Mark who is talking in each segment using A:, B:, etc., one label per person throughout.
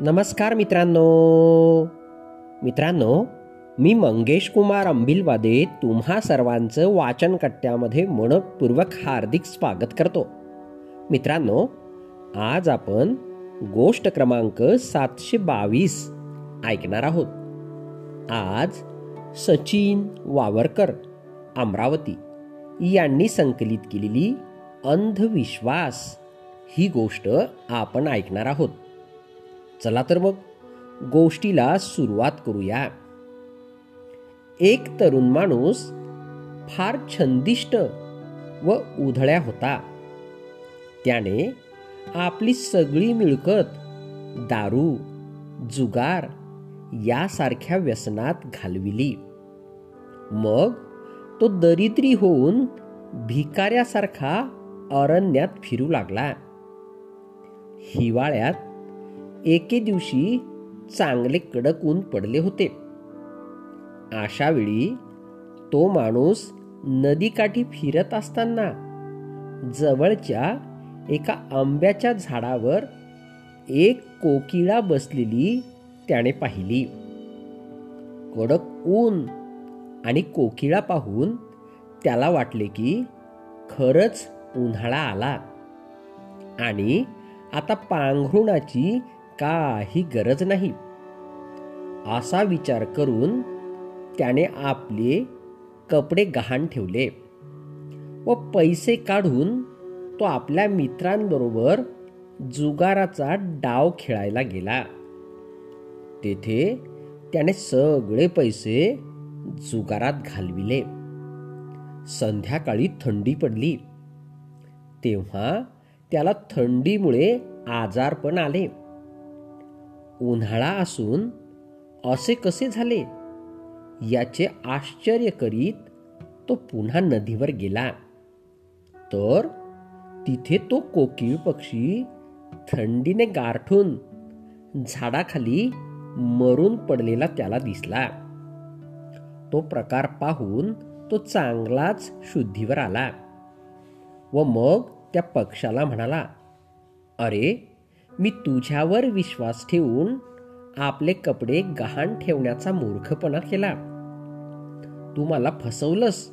A: नमस्कार मित्रांनो. मित्रांनो मी मंगेश कुमार अंबिलवादे तुम्हा सर्वांचं वाचनकट्ट्यामध्ये मनपूर्वक हार्दिक स्वागत करतो. मित्रांनो आज आपण गोष्ट क्रमांक सातशे बावीस ऐकणार आहोत. आज सचिन वावरकर अमरावती यांनी संकलित केलेली अंधविश्वास ही गोष्ट आपण ऐकणार आहोत. चला तर मग गोष्टीला सुरुवात करूया. एक तरुण माणूस फार छंदिष्ट व उधळ्या होता. त्याने आपली सगळी मिळकत दारू जुगार यासारख्या व्यसनात घालविली. मग तो दरिद्री होऊन भिकाऱ्यासारखा अरण्यात फिरू लागला. हिवाळ्यात एके दिवशी चांगले कडक ऊन पडले होते. अशा वेळी तो माणूस नदीकाठी फिरत असताना जवळच्या एका आंब्याच्या झाडावर एक कोकिळा बसलेली त्याने पाहिली. कडक ऊन आणि कोकिळा पाहून त्याला वाटले की खरंच उन्हाळा आला आणि आता पांघरुणाची काही गरज नाही. असा विचार करून त्याने आपले कपडे गहाण ठेवले व पैसे काढून तो आपल्या मित्रांबरोबर जुगाराचा डाव खेळायला गेला. तेथे त्याने सगळे पैसे जुगारात घालविले. संध्याकाळी थंडी पडली. तेव्हा त्याला थंडीमुळे आजारपण आले. उन्हाळा असून असे कसे झाले? याचे आश्चर्य करीत तो पुन्हा नदीवर गेला. तर तिथे तो कोकिळ पक्षी थंडीने गारठून झाडाखाली मरून पडलेला त्याला दिसला. तो प्रकार पाहून तो चांगलाच शुद्धीवर आला व मग त्या पक्षाला म्हणाला अरे मी तुझ्यावर विश्वास ठेवून आपले कपडे गहाण ठेवण्याचा मूर्खपणा केला. तू मला फसवलंस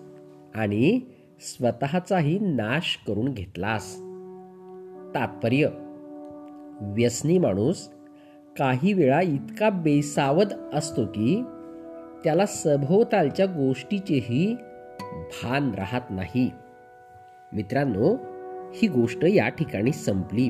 A: आणि स्वतःचाही नाश करून घेतलास. तात्पर्य व्यसनी माणूस काही वेळा इतका बेसावध असतो की त्याला सभोवतालच्या गोष्टीचेही भान राहत नाही. मित्रांनो ही गोष्ट या ठिकाणी संपली.